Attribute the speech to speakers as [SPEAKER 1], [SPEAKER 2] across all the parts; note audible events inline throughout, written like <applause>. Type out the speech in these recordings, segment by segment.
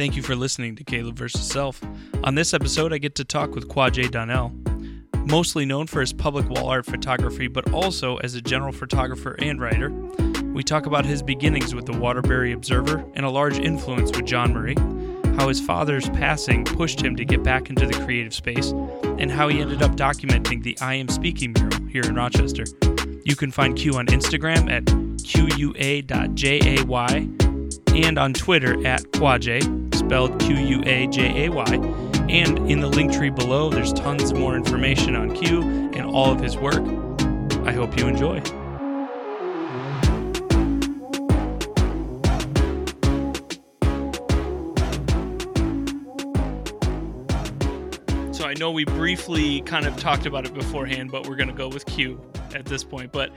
[SPEAKER 1] Thank you for listening to Caleb vs. Self. On this episode, I get to talk with Quajay Donnell, mostly known for his public wall art photography, but also as a general photographer and writer. We talk about his beginnings with the Waterbury Observer and a large influence with John Murray, how his father's passing pushed him to get back into the creative space, and how he ended up documenting the I Am Speaking mural here in Rochester. You can find Q on Instagram at qua.jay and on Twitter at Quajay, spelled Q U A J A Y. And in the link tree below, there's tons more information on Q and all of his work. I hope you enjoy. So I know we briefly kind of talked about it beforehand, but we're going to go with Q at this point. But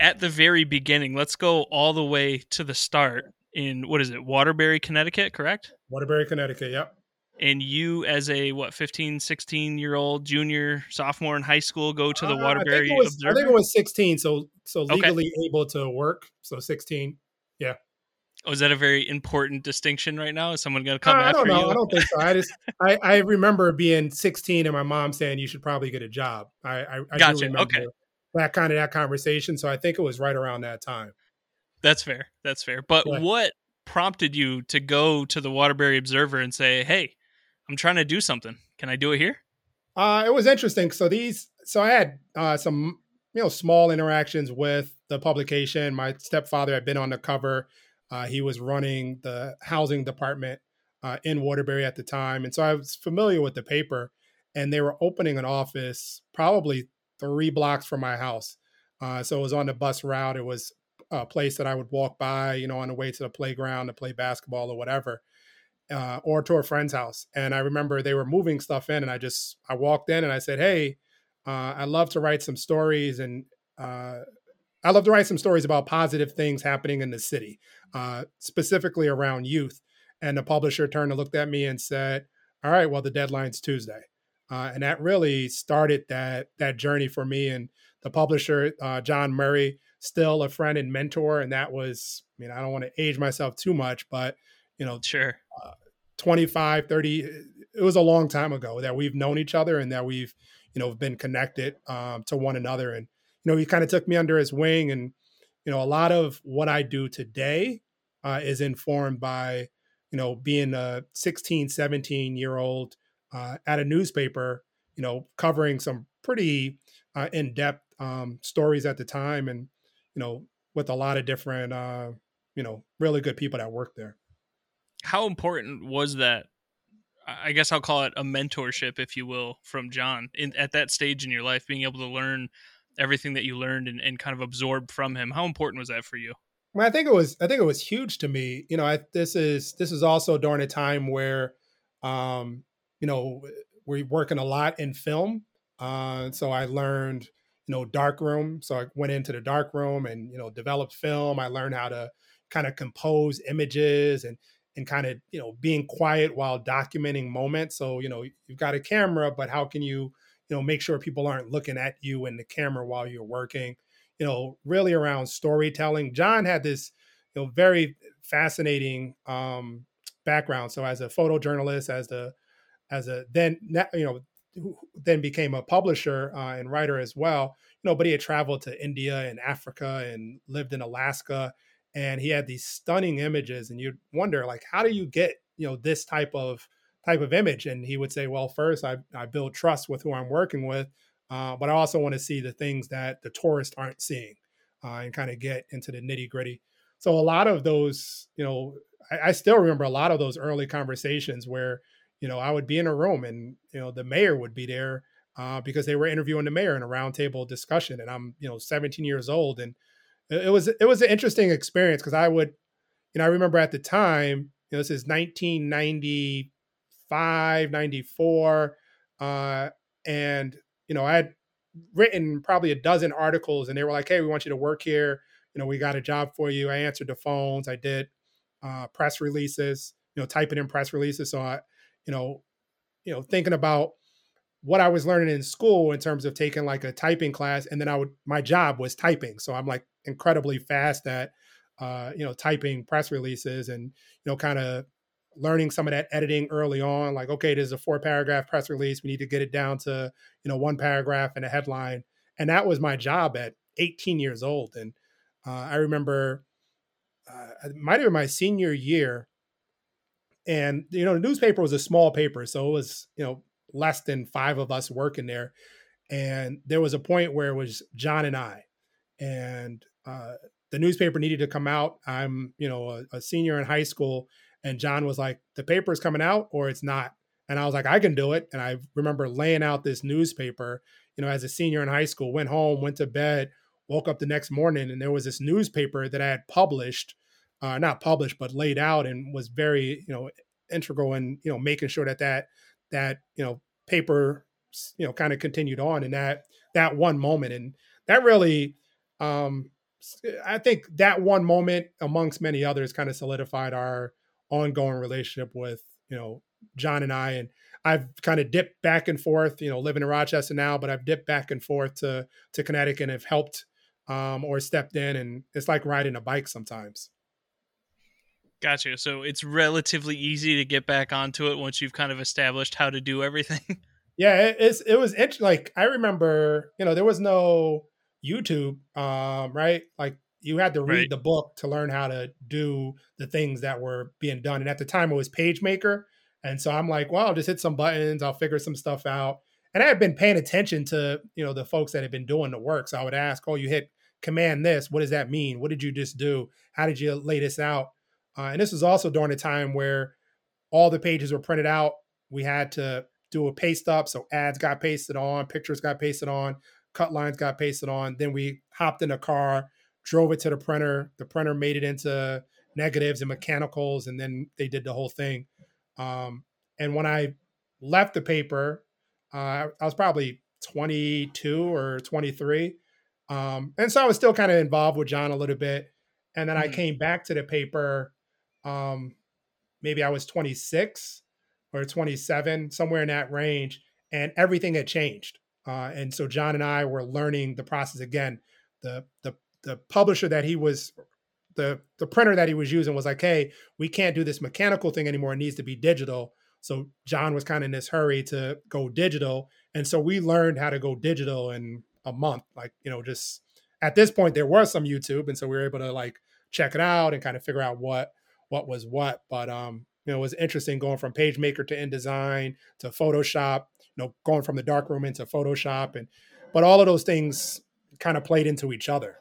[SPEAKER 1] at the very beginning, let's go all the way to the start in what is it, Waterbury, Connecticut, correct?
[SPEAKER 2] Waterbury, Connecticut, yep.
[SPEAKER 1] And you, as a what, 15, 16 year old junior, sophomore in high school, go to the
[SPEAKER 2] Uh,
[SPEAKER 1] Waterbury
[SPEAKER 2] I think, it was, I think it was 16, so so
[SPEAKER 1] Okay.
[SPEAKER 2] legally able to work. So 16. yeah.
[SPEAKER 1] Oh, is that a very important distinction right now? Is someone going to come
[SPEAKER 2] Uh, I
[SPEAKER 1] after
[SPEAKER 2] don't know.
[SPEAKER 1] you?
[SPEAKER 2] I don't think so. I just I, I remember being 16 and my mom saying you should probably get a job. I I, I
[SPEAKER 1] Gotcha.
[SPEAKER 2] do remember
[SPEAKER 1] Okay.
[SPEAKER 2] that kind of that conversation. So I think it was right around that time.
[SPEAKER 1] That's fair. That's fair. But
[SPEAKER 2] Yeah.
[SPEAKER 1] what prompted you to go to the Waterbury Observer and say, "Hey, I'm trying to do something. Can I do it here?"
[SPEAKER 2] Uh, it was interesting. So these, so I had uh, some, you know, small interactions with the publication. My stepfather had been on the cover. Uh, he was running the housing department uh, in Waterbury at the time, and so I was familiar with the paper. And they were opening an office probably three blocks from my house. Uh, so it was on the bus route. It was a place that I would walk by, you know, on the way to the playground to play basketball or whatever uh, or to a friend's house. And I remember they were moving stuff in, and I just I walked in and I said, "Hey, uh, I love to write some stories, and uh, I love to write some stories about positive things happening in the city, uh, specifically around youth." And the publisher turned and looked at me and said, "All right, well, the deadline's Tuesday," uh, and that really started that that journey for me. And the publisher, uh, John Murray, still a friend and mentor, and that was, I mean, I don't want to age myself too much, but you know,
[SPEAKER 1] Sure.
[SPEAKER 2] 25 30 it was a long time ago that we've known each other and that we've you know been connected um, to one another and you know he kind of took me under his wing and you know a lot of what i do today uh, is informed by you know being a 16 17 year old uh, at a newspaper you know covering some pretty uh, in-depth um, stories at the time and you know with a lot of different uh, you know really good people that work there
[SPEAKER 1] How important was that? I guess I'll call it a mentorship, if you will, from John in, at that stage in your life, being able to learn everything that you learned and, and kind of absorb from him. How important was that for you?
[SPEAKER 2] Well, I think it was. I think it was huge to me. You know, I, this is this is also during a time where, um, you know, we're working a lot in film. Uh, so I learned, you know, dark room. So I went into the dark room and you know developed film. I learned how to kind of compose images and and kind of you know being quiet while documenting moments. So you know you've got a camera, but how can you you know make sure people aren't looking at you in the camera while you're working? you know, really around storytelling. John had this, you know, very fascinating um, background. So as a photojournalist, as the, as a then you know, who then became a publisher uh, and writer as well. You know, but he had traveled to India and Africa and lived in Alaska, and he had these stunning images. And you'd wonder, like, how do you get you know this type of type of image? And he would say, well, first I I build trust with who I'm working with. Uh, but I also want to see the things that the tourists aren't seeing uh, and kind of get into the nitty gritty. So a lot of those, you know, I, I still remember a lot of those early conversations where, you know, I would be in a room and, you know, the mayor would be there uh, because they were interviewing the mayor in a roundtable discussion. And I'm, you know, 17 years old. And it, was, it was an interesting experience because I would, you know, I remember at the time, you know, this is 1995, 94. Uh, and you know, I had written probably a dozen articles and they were like, Hey, we want you to work here. You know, we got a job for you. I answered the phones. I did uh, press releases, you know, typing in press releases. So I, you know, you know, thinking about what I was learning in school in terms of taking like a typing class. And then I would, my job was typing. So I'm like incredibly fast at, uh, you know, typing press releases and, you know, kind of learning some of that editing early on. Like, okay, there's a four paragraph press release. We need to get it down to, you know, one paragraph and a headline. And that was my job at 18 years old. And uh, I remember uh, it might have been my senior year. And, you know, the newspaper was a small paper. So it was, you know, less than five of us working there. And there was a point where it was John and I. And uh, the newspaper needed to come out. I'm, you know, a, a senior in high school. And John was like, the paper is coming out or it's not. And I was like, I can do it. And I remember laying out this newspaper, you know, as a senior in high school, went home, went to bed, woke up the next morning, and there was this newspaper that I had published, uh, not published, but laid out and was very, you know, integral in, you know, making sure that that, that, you know, paper, you know, kind of continued on in that, that one moment. And that really, um, I think that one moment, amongst many others, kind of solidified our ongoing relationship with you know John and I. And I've kind of dipped back and forth, you know, living in Rochester now, but I've dipped back and forth to to Connecticut and have helped um, or stepped in, and it's like riding a bike sometimes.
[SPEAKER 1] Gotcha. So it's relatively easy to get back onto it once you've kind of established how to do everything. <laughs>
[SPEAKER 2] yeah, it, it's it was. Like I remember, you know, there was no YouTube, um, right? Like you had to read right. the book to learn how to do the things that were being done. And at the time, it was PageMaker, and so I'm like, well, I'll just hit some buttons, I'll figure some stuff out. And I had been paying attention to you know the folks that had been doing the work, so I would ask, oh, you hit command this, what does that mean? What did you just do? How did you lay this out? Uh, and this was also during a time where all the pages were printed out. We had to do a paste up, so ads got pasted on, pictures got pasted on, cut lines got pasted on. Then we hopped in a car, drove it to the printer. The printer made it into negatives and mechanicals, and then they did the whole thing. Um, and when I left the paper, uh, I was probably 22 or 23. Um, and so I was still kind of involved with John a little bit. And then mm-hmm. I came back to the paper. Um, maybe I was 26 or 27, somewhere in that range, and everything had changed. Uh, and so John and I were learning the process again. The the the publisher that he was the the printer that he was using was like, hey, we can't do this mechanical thing anymore. It needs to be digital. So John was kind of in this hurry to go digital. And so we learned how to go digital in a month. Like, you know, just at this point there was some YouTube. And so we were able to like check it out and kind of figure out what what was what. But um, you know, it was interesting going from PageMaker to InDesign to Photoshop you know, going from the darkroom into Photoshop and but all of those things kind of played into each other.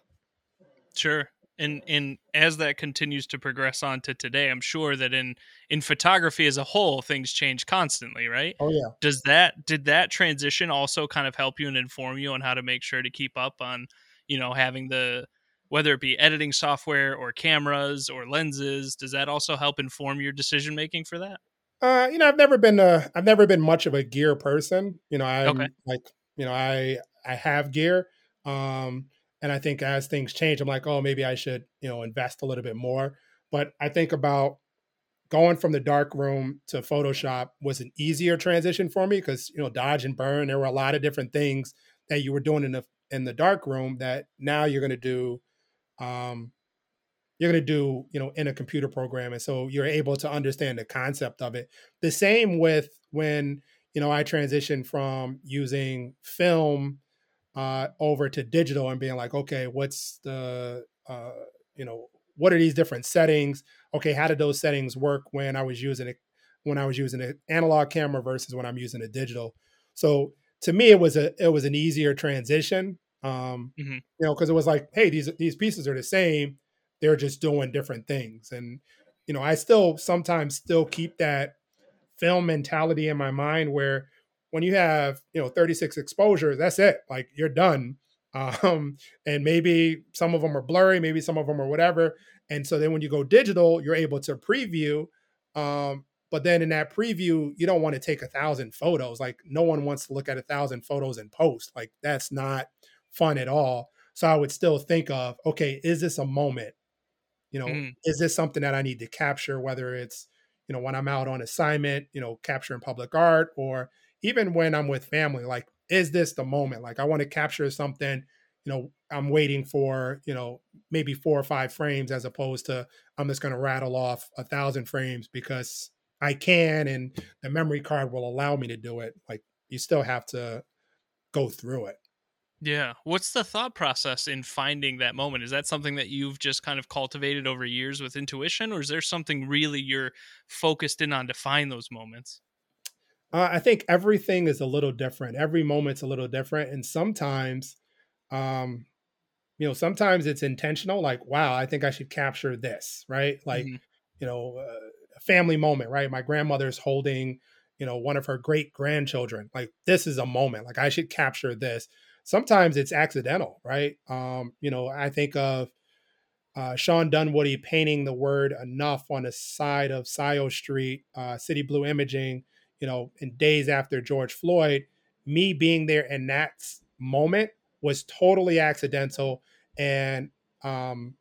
[SPEAKER 1] Sure. And and as that continues to progress on to today, I'm sure that in in photography as a whole, things change constantly, right?
[SPEAKER 2] Oh yeah.
[SPEAKER 1] Does that did that transition also kind of help you and inform you on how to make sure to keep up on, you know, having the whether it be editing software or cameras or lenses, does that also help inform your decision making for that?
[SPEAKER 2] Uh, you know, I've never been a, I've never been much of a gear person. You know, I'm okay. like, you know, I I have gear, um, and I think as things change, I'm like, oh, maybe I should, you know, invest a little bit more. But I think about going from the dark room to Photoshop was an easier transition for me because you know, dodge and burn. There were a lot of different things that you were doing in the in the dark room that now you're going to do um, you're going to do you know in a computer program and so you're able to understand the concept of it. The same with when you know i transitioned from using film uh, over to digital and being like okay what's the uh, you know what are these different settings? Okay how did those settings work when i was using it when i was using an analog camera versus when i'm using a digital? So to me it was a it was an easier transition um mm-hmm. you know because it was like hey these these pieces are the same they're just doing different things. And, you know, I still sometimes still keep that film mentality in my mind where when you have, you know, 36 exposures, that's it. Like you're done. <laughs> Um, and maybe some of them are blurry, maybe some of them are whatever. And so then when you go digital, you're able to preview. Um, but then in that preview, you don't want to take a thousand photos. Like no one wants to look at a thousand photos in post. Like that's not fun at all. So I would still think of, okay, is this a moment? You know, mm. is this something that I need to capture, whether it's, you know, when I'm out on assignment, you know, capturing public art, or even when I'm with family, like, is this the moment? Like, I want to capture something, you know, I'm waiting for, you know, maybe four or five frames as opposed to I'm just going to rattle off a thousand frames because I can and the memory card will allow me to do it. Like you still have to go through it.
[SPEAKER 1] Yeah. What's the thought process in finding that moment? Is that something that you've just kind of cultivated over years with intuition, or is there something really you're focused in on to find those moments?
[SPEAKER 2] Uh, I think everything is a little different. Every moment's a little different, and sometimes, um, you know, sometimes it's intentional. Like, wow, I think I should capture this, right? Like, mm-hmm. you know, uh, a family moment, right? My grandmother's holding, you know, one of her great grandchildren. Like, this is a moment. Like, I should capture this sometimes it's accidental, right? Um, you know, I think of uh, Shawn Dunwoody painting the word enough on the side of Scio Street, uh, City Blue Imaging, you know, in days after George Floyd, me being there in that moment was totally accidental. And um,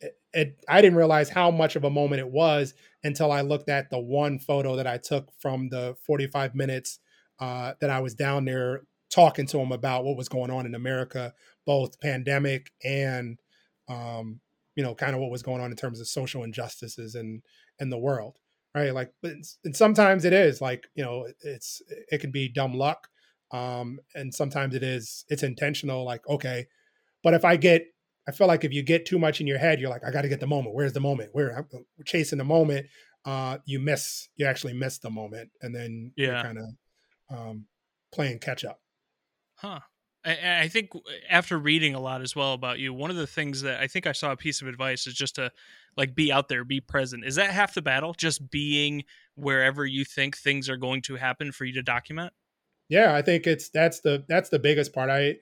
[SPEAKER 2] it, it, I didn't realize how much of a moment it was until I looked at the one photo that I took from the 45 minutes uh, that I was down there talking to him about what was going on in America, both pandemic and um, you know, kind of what was going on in terms of social injustices and in the world, right? Like, but and sometimes it is like you know, it's it can be dumb luck, um, and sometimes it is it's intentional. Like, okay, but if I get I feel like if you get too much in your head, you're like, I got to get the moment. Where's the moment? Where I'm chasing the moment. Uh, you miss, you actually miss the moment, and then yeah. you're kind of um, playing catch up.
[SPEAKER 1] Huh. I, think after reading a lot as well about you, one of the things that I think I saw a piece of advice is just to like be out there, be present. Is that half the battle? Just being wherever you think things are going to happen for you to document?
[SPEAKER 2] Yeah, I think it's that's the that's the biggest part. I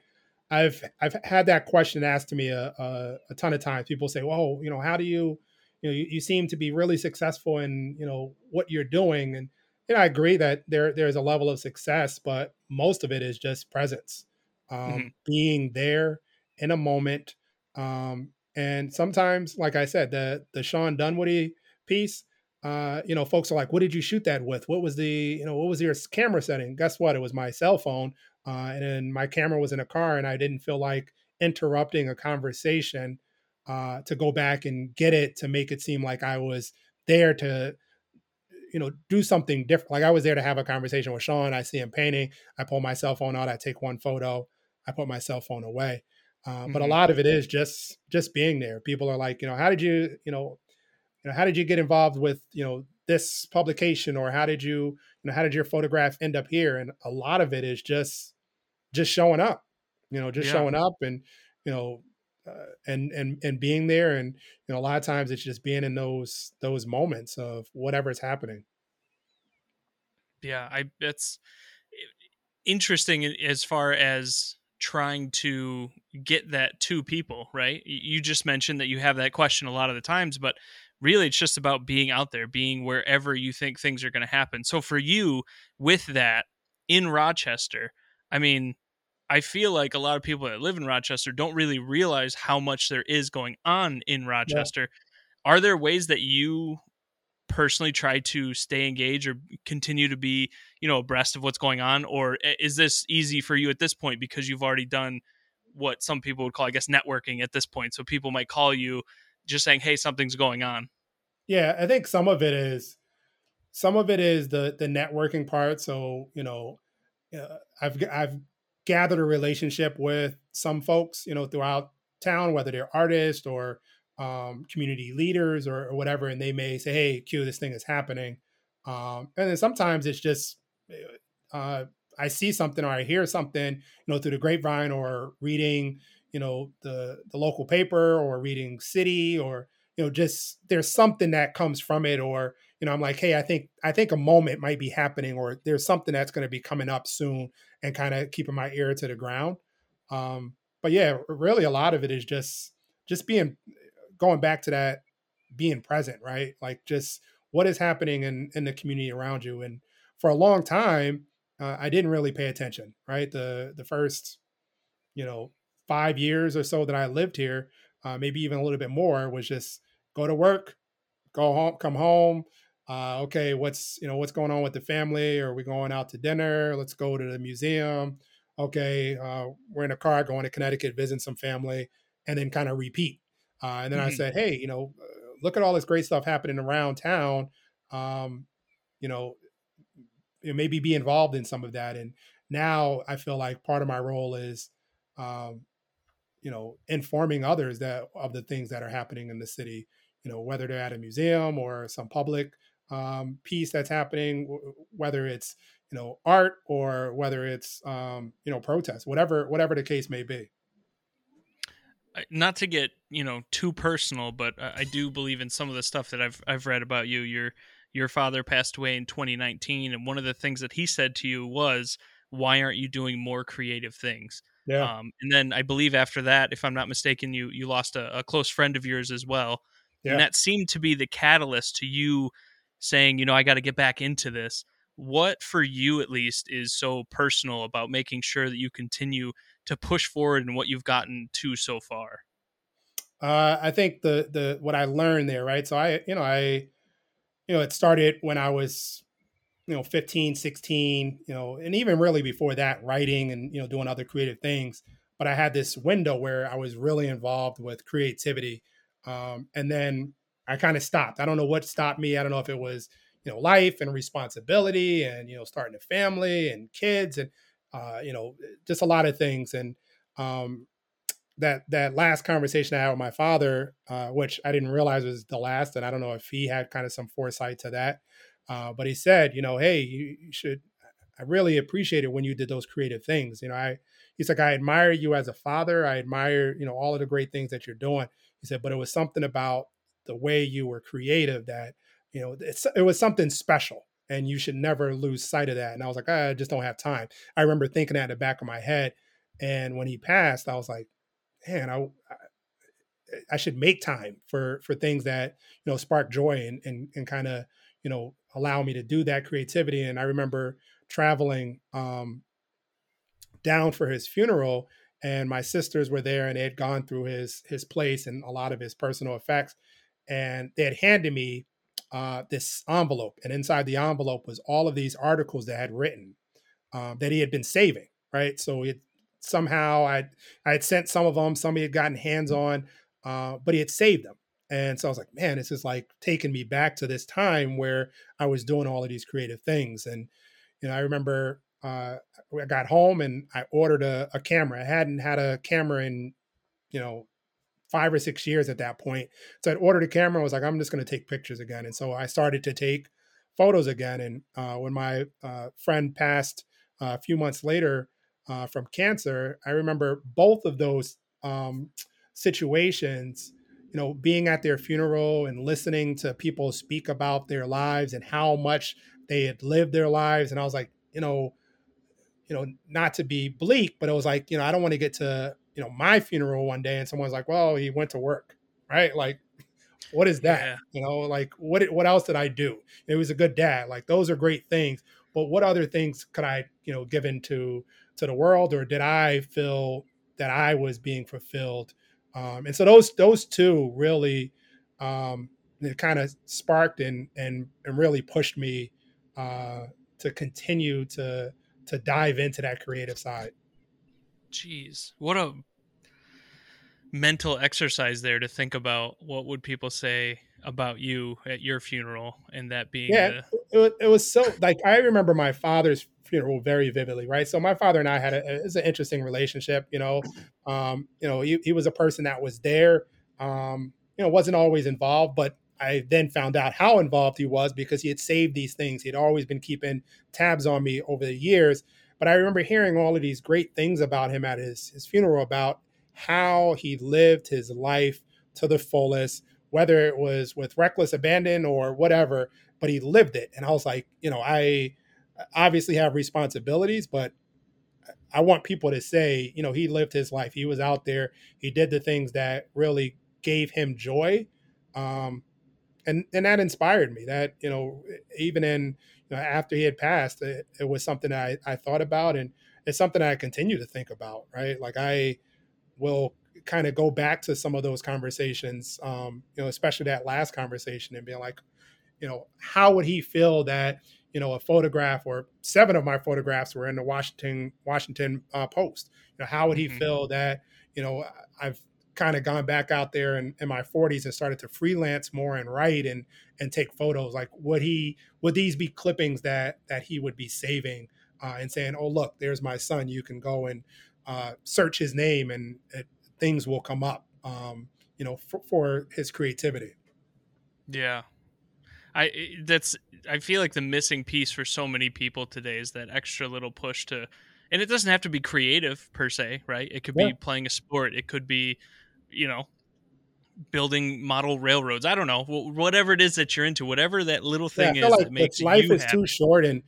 [SPEAKER 2] I've I've had that question asked to me a, a, a ton of times. People say, "Well, you know, how do you, you know, you, you seem to be really successful in you know what you're doing," and yeah, I agree that there there's a level of success, but most of it is just presence, um, mm-hmm. being there in a moment. Um, and sometimes, like I said, the the Shawn Dunwoody piece, uh, you know, folks are like, "What did you shoot that with? What was the you know what was your camera setting?" Guess what? It was my cell phone, uh, and then my camera was in a car, and I didn't feel like interrupting a conversation uh, to go back and get it to make it seem like I was there to you know, do something different. Like I was there to have a conversation with Shawn. I see him painting. I pull my cell phone out. I take one photo. I put my cell phone away. Uh, mm-hmm. But a mm-hmm. lot of it is just just being there. People are like, you know, how did you, you know, you know, how did you get involved with, you know, this publication, or how did you, you know, how did your photograph end up here? And a lot of it is just just showing up. You know, just yeah. showing up and you know uh, and and and being there and you know a lot of times it's just being in those those moments of whatever's happening.
[SPEAKER 1] Yeah i it's interesting as far as trying to get that to people right? You just mentioned that you have that question a lot of the times but really it's just about being out there being wherever you think things are going to happen. So for you with that in rochester i mean I feel like a lot of people that live in Rochester don't really realize how much there is going on in Rochester. Yeah. Are there ways that you personally try to stay engaged or continue to be, you know, abreast of what's going on or is this easy for you at this point because you've already done what some people would call I guess networking at this point. So people might call you just saying, "Hey, something's going on."
[SPEAKER 2] Yeah, I think some of it is some of it is the the networking part. So, you know, uh, I've I've gathered a relationship with some folks, you know, throughout town, whether they're artists or um, community leaders or, or, whatever, and they may say, "Hey, Q, this thing is happening," um, and then sometimes it's just uh, I see something or I hear something, you know, through the grapevine or reading, you know, the the local paper or reading City or you know, just there's something that comes from it, or you know, I'm like, hey, I think I think a moment might be happening, or there's something that's going to be coming up soon, and kind of keeping my ear to the ground. Um, but yeah, really, a lot of it is just just being going back to that being present, right? Like just what is happening in in the community around you. And for a long time, uh, I didn't really pay attention, right? The the first, you know, five years or so that I lived here, uh, maybe even a little bit more, was just go to work, go home, come home, uh, okay, what's you know what's going on with the family? Are we going out to dinner? Let's go to the museum. Okay, uh, we're in a car going to Connecticut, visiting some family, and then kind of repeat. Uh, and then mm-hmm. I said, hey, you know, uh, look at all this great stuff happening around town. Um, you know, maybe be involved in some of that. And now I feel like part of my role is, um, you know, informing others that of the things that are happening in the city. You know, whether they're at a museum or some public um, piece that's happening, whether it's you know art or whether it's um, you know protest, whatever whatever the case may be.
[SPEAKER 1] Not to get you know too personal, but I do believe in some of the stuff that I've I've read about you. Your your father passed away in 2019, and one of the things that he said to you was, "Why aren't you doing more creative things?"
[SPEAKER 2] Yeah.
[SPEAKER 1] Um, and then I believe after that, if I'm not mistaken, you you lost a, a close friend of yours as well, yeah. and that seemed to be the catalyst to you saying, you know, I got to get back into this. What for you at least is so personal about making sure that you continue to push forward in what you've gotten to so far?
[SPEAKER 2] Uh, I think the the what I learned there, right? So I, you know, I, you know, it started when I was, you know, 15, 16, you know, and even really before that, writing and you know, doing other creative things. But I had this window where I was really involved with creativity, um, and then I kind of stopped. I don't know what stopped me. I don't know if it was, you know, life and responsibility and, you know, starting a family and kids and, uh, you know, just a lot of things. And um, that, that last conversation I had with my father, uh, which I didn't realize was the last, and I don't know if he had kind of some foresight to that. Uh, but he said, you know, hey, you, you should, I really appreciate it when you did those creative things. You know, I, he's like, I admire you as a father. I admire, you know, all of the great things that you're doing. He said, but it was something about the way you were creative that you know it was something special and you should never lose sight of that and i was like i just don't have time. I remember thinking that in the back of my head and when he passed i was like man i i should make time for for things that you know spark joy and and, and kind of you know allow me to do that creativity and i remember traveling um down for his funeral and my sisters were there and they had gone through his his place and a lot of his personal effects and they had handed me uh, this envelope, and inside the envelope was all of these articles that I had written um, that he had been saving. Right, so it somehow I I had sent some of them, some he had gotten hands on, uh, but he had saved them. And so I was like, man, this is like taking me back to this time where I was doing all of these creative things. And you know, I remember uh, I got home and I ordered a, a camera. I hadn't had a camera in you know five or six years at that point. So I'd ordered a camera. I was like, I'm just going to take pictures again. And so I started to take photos again. And uh, when my uh, friend passed uh, a few months later uh, from cancer, I remember both of those um, situations. You know, being at their funeral and listening to people speak about their lives and how much they had lived their lives, and I was like, you know, you know, not to be bleak, but it was like, you know, I don't want to get to you know my funeral one day and someone's like well he went to work right? Like what is that? Yeah. you know like what what else did i do? It was a good dad. Like those are great things but what other things could i you know give into to the world or did i feel that i was being fulfilled? Um, and so those those two really um, it kind of sparked and and and really pushed me uh, to continue to to dive into that creative side
[SPEAKER 1] Jeez, what a mental exercise there to think about what would people say about you at your funeral and that being
[SPEAKER 2] yeah the... it, it was so like i remember my father's funeral very vividly right? So my father and i had a, it's an interesting relationship you know? Um you know he, he was a person that was there. Um you know wasn't always involved but i then found out how involved he was because he had saved these things. He'd always been keeping tabs on me over the years but I remember hearing all of these great things about him at his, his funeral about how he lived his life to the fullest, whether it was with reckless abandon or whatever, but he lived it. And I was like, you know, I obviously have responsibilities, but I want people to say, you know, he lived his life. He was out there. He did the things that really gave him joy. Um, and, and that inspired me that, you know, even in, you know, after he had passed, it, it was something I, I thought about and it's something I continue to think about, right? Like I will kind of go back to some of those conversations, um, you know, especially that last conversation and being like, you know, how would he feel that, you know, a photograph or seven of my photographs were in the Washington Washington uh, Post? You know, how would he mm-hmm. feel that, you know, I've kind of gone back out there in, in my 40s and started to freelance more and write and and take photos like would he would these be clippings that that he would be saving uh, and saying oh look there's my son you can go and uh, search his name and it, things will come up um, you know for, for his creativity
[SPEAKER 1] yeah I that's I feel like the missing piece for so many people today is that extra little push to and it doesn't have to be creative per se, right? It could yeah. be playing a sport, it could be you know building model railroads. I don't know, whatever it is that you're into, whatever that little thing yeah, is like that makes
[SPEAKER 2] life is
[SPEAKER 1] happy.
[SPEAKER 2] too short and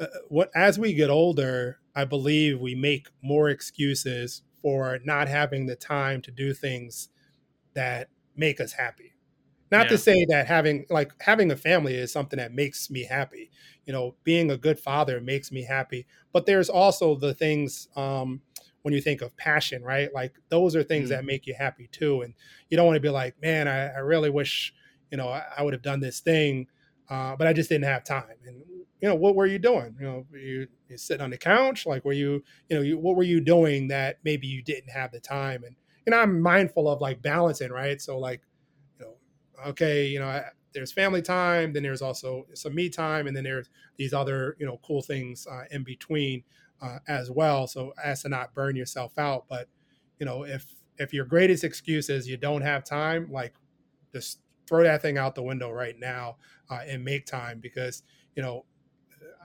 [SPEAKER 2] uh, what as we get older, I believe we make more excuses for not having the time to do things that make us happy not yeah. to say that having like having a family is something that makes me happy you know being a good father makes me happy but there's also the things um when you think of passion right? Like those are things mm. that make you happy too and you don't want to be like man i, I really wish you know i, I would have done this thing uh, but i just didn't have time and you know what were you doing? You know you, you sitting on the couch? Like were you you know you, what were you doing that maybe you didn't have the time? And you know i'm mindful of like balancing right? So like you know, okay, you know, I, there's family time, then there's also some me time, and then there's these other, you know, cool things uh, in between uh, as well. So as to not burn yourself out. But, you know, if if your greatest excuse is you don't have time, like just throw that thing out the window right now uh, and make time because, you know,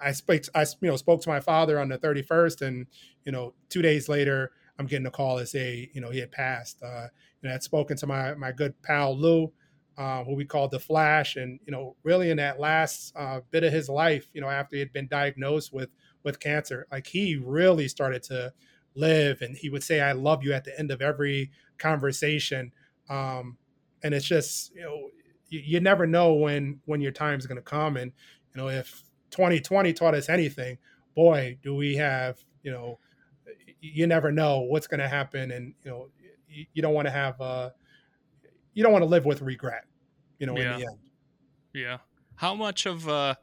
[SPEAKER 2] I spoke, I you know spoke to my father on the 31st, and you know, two days later, I'm getting a call to say, you know, he had passed. Uh, and I'd spoken to my my good pal Lou, uh, who we called the Flash, and you know, really in that last uh, bit of his life, you know, after he had been diagnosed with with cancer, like he really started to live, and he would say, "I love you" at the end of every conversation, um, and it's just you know, you, you never know when when your time's going to come, and you know, if 2020 taught us anything, boy, do we have you know, you never know what's going to happen, and you know, you, you don't want to have. Uh, you don't want to live with regret, you know, yeah. in the end.
[SPEAKER 1] Yeah. How much of uh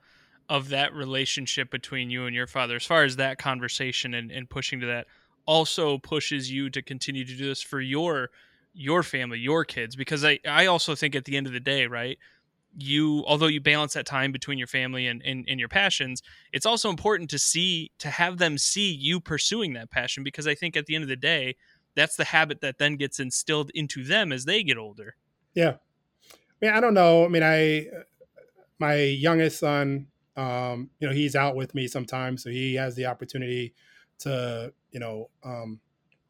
[SPEAKER 1] of that relationship between you and your father, as far as that conversation and, and pushing to that, also pushes you to continue to do this for your your family, your kids? Because I, I also think at the end of the day, right, you although you balance that time between your family and, and, and your passions, it's also important to see to have them see you pursuing that passion because I think at the end of the day, that's the habit that then gets instilled into them as they get older.
[SPEAKER 2] Yeah. I mean, I don't know. I mean, I my youngest son, um, you know, he's out with me sometimes, so he has the opportunity to, you know, um,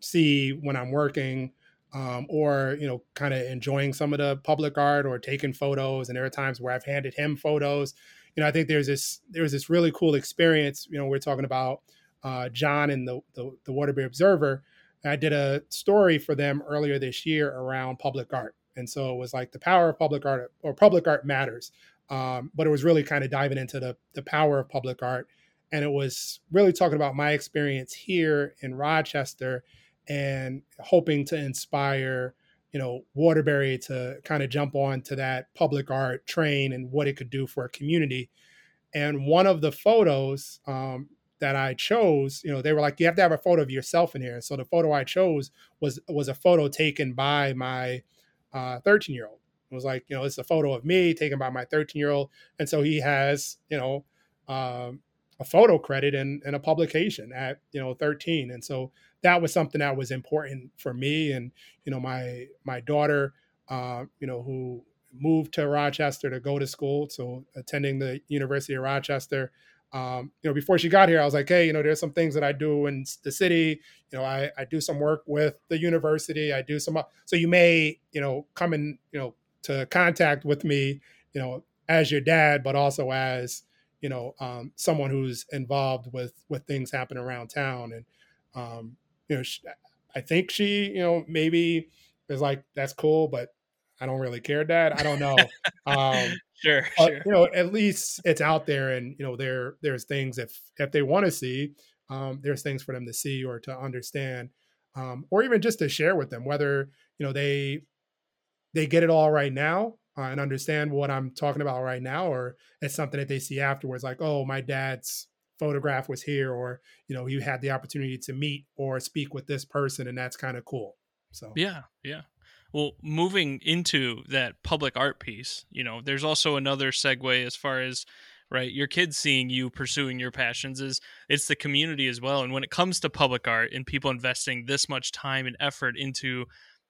[SPEAKER 2] see when I'm working, um, or you know, kind of enjoying some of the public art or taking photos. And there are times where I've handed him photos. You know, I think there's this there's this really cool experience. You know, we're talking about uh, John and the, the the Waterbury Observer. I did a story for them earlier this year around public art and so it was like the power of public art or public art matters. Um, but it was really kind of diving into the the power of public art, and it was really talking about my experience here in Rochester, and hoping to inspire you know Waterbury to kind of jump on to that public art train and what it could do for a community. And one of the photos um, that I chose, you know, they were like, you have to have a photo of yourself in here. So the photo I chose was was a photo taken by my 13 year old. It was like, you know, it's a photo of me taken by my 13 year old. And so he has, you know, um, a photo credit and, and a publication at, you know, 13. And so that was something that was important for me. And, you know, my, my daughter, uh, you know, who moved to Rochester to go to school. So attending the University of Rochester, um, you know, before she got here, I was like, hey, you know, there's some things that I do in the city. You know, I, I do some work with the university. I do some, so you may, you know, come in, you know, to contact with me, you know, as your dad, but also as, you know, um, someone who's involved with with things happening around town. And, um, you know, she, I think she, you know, maybe is like, that's cool, but I don't really care, Dad. I don't know. <laughs> Um,
[SPEAKER 1] sure,
[SPEAKER 2] but,
[SPEAKER 1] sure.
[SPEAKER 2] You know, at least it's out there, and you know, there there's things if if they want to see, um, there's things for them to see or to understand, um, or even just to share with them. Whether you know they they get it all right now uh, and understand what I'm talking about right now, or it's something that they see afterwards, like, oh, my dad's photograph was here, or you know, you had the opportunity to meet or speak with this person, and that's kind of cool. So
[SPEAKER 1] yeah, yeah. Well, moving into that public art piece, you know, there's also another segue as far as right your kids seeing you pursuing your passions is it's the community as well and when it comes to public art and people investing this much time and effort into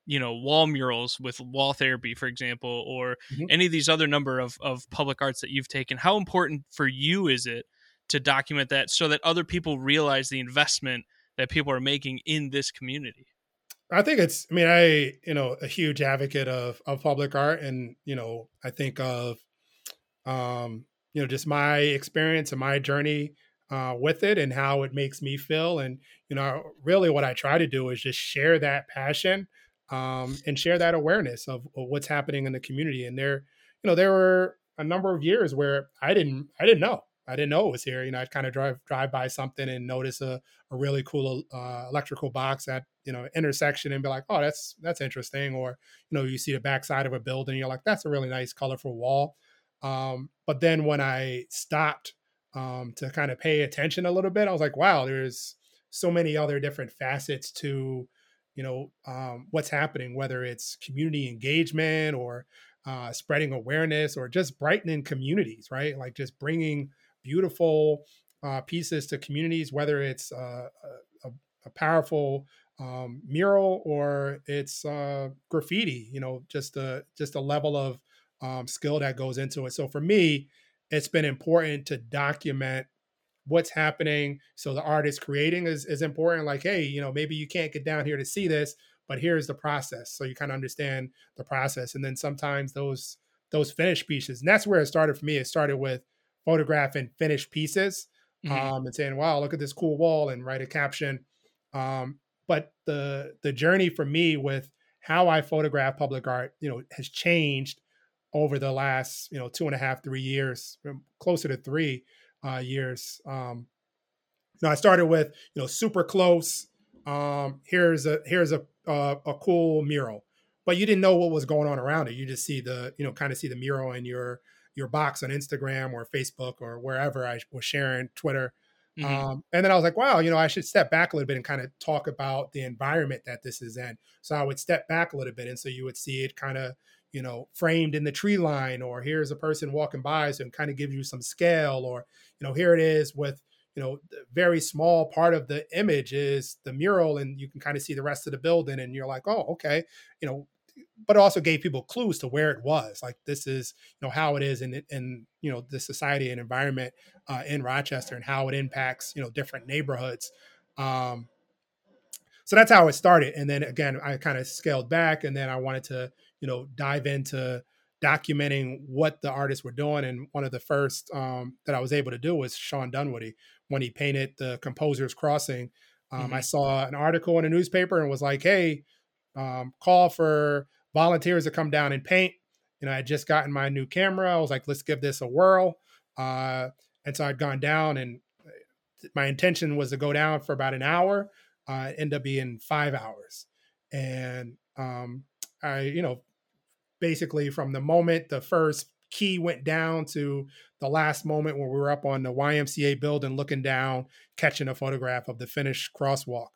[SPEAKER 1] you know wall murals with wall therapy for example or mm-hmm. any of these other number of, of public arts that you've taken how important for you is it to document that so that other people realize the investment that people are making in this community
[SPEAKER 2] i think it's i mean i you know a huge advocate of of public art and you know i think of um you know just my experience and my journey uh, with it and how it makes me feel and you know really what i try to do is just share that passion um, and share that awareness of, of, what's happening in the community. And there, you know, there were a number of years where I didn't, I didn't know, I didn't know it was here. You know, I'd kind of drive drive by something and notice a, a really cool uh, electrical box at you know intersection and be like, oh, that's that's interesting. Or you know, you see the backside of a building, you're like, that's a really nice, colorful wall. Um, but then when I stopped um, to kind of pay attention a little bit, I was like, wow, there's so many other different facets to you know um, what's happening whether it's community engagement or uh, spreading awareness or just brightening communities right? Like just bringing beautiful uh, pieces to communities whether it's uh, a, a, powerful um, mural or it's uh, graffiti you know just a just a level of um, skill that goes into it. So for me it's been important to document what's happening. So the artist creating is, is important. Like, hey, you know, maybe you can't get down here to see this, but here's the process. So you kind of understand the process. And then sometimes those those finished pieces, and that's where it started for me. It started with photographing finished pieces mm-hmm. um, and saying, wow, look at this cool wall and write a caption. Um, but the the journey for me with how I photograph public art, you know, has changed over the last, you know, two and a half, three years, closer to three, uh, years. Um, now I started with you know super close. Um, here's a here's a uh, a cool mural, but you didn't know what was going on around it. You just see the you know kind of see the mural in your your box on Instagram or Facebook or wherever I was sharing Twitter. Mm-hmm. Um, and then I was like, wow, you know, I should step back a little bit and kind of talk about the environment that this is in. So I would step back a little bit, and so you would see it kind of you know, framed in the tree line, or here's a person walking by, so and kind of gives you some scale, or you know, here it is with you know, very small part of the image is the mural, and you can kind of see the rest of the building, and you're like, oh, okay, you know, but it also gave people clues to where it was. Like this is, you know, how it is in in you know the society and environment uh, in Rochester, and how it impacts you know different neighborhoods. Um, so that's how it started, and then again, I kind of scaled back, and then I wanted to you know dive into documenting what the artists were doing and one of the first um, that i was able to do was shawn dunwoody when he painted the composers crossing. Um, mm-hmm. i saw an article in a newspaper and was like hey um, call for volunteers to come down and paint. You know i had just gotten my new camera. I was like let's give this a whirl. Uh, and so i'd gone down and uh, my intention was to go down for about an hour. Uh, end up being five hours. And um, I, you know, basically from the moment the first key went down to the last moment when we were up on the YMCA building looking down, catching a photograph of the finished crosswalk.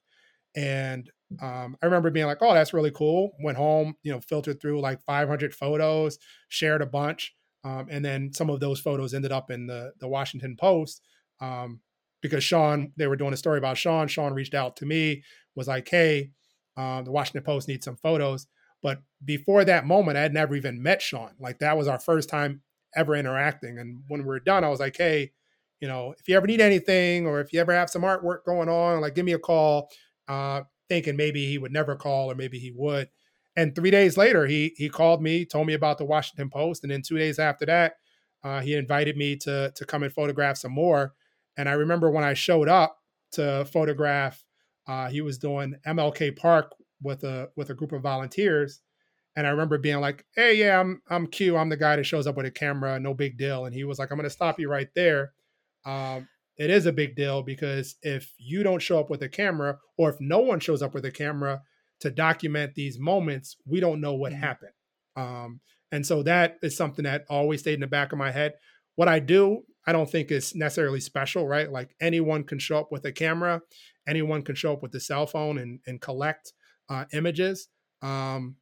[SPEAKER 2] And um, I remember being like, oh, that's really cool. Went home, you know, filtered through like 500 photos, shared a bunch. Um, and then some of those photos ended up in the, the Washington Post um, because Shawn, they were doing a story about Shawn. Shawn reached out to me, was like, hey, uh, the Washington Post needs some photos. But before that moment, I had never even met Shawn. Like that was our first time ever interacting. And when we were done, I was like, hey, you know, if you ever need anything or if you ever have some artwork going on, like give me a call. Uh, thinking maybe he would never call or maybe he would. And three days later, he he called me, told me about the Washington Post, and then two days after that, uh, he invited me to to come and photograph some more. And I remember when I showed up to photograph, uh, he was doing MLK Park with a with a group of volunteers. And I remember being like, "Hey, yeah, I'm I'm Q. I'm the guy that shows up with a camera. No big deal." And he was like, "I'm going to stop you right there. Um, it is a big deal because if you don't show up with a camera, or if no one shows up with a camera to document these moments, we don't know what mm-hmm. happened." Um, and so that is something that always stayed in the back of my head. What I do, I don't think is necessarily special, right? Like anyone can show up with a camera, anyone can show up with a cell phone and, and collect uh, images. um,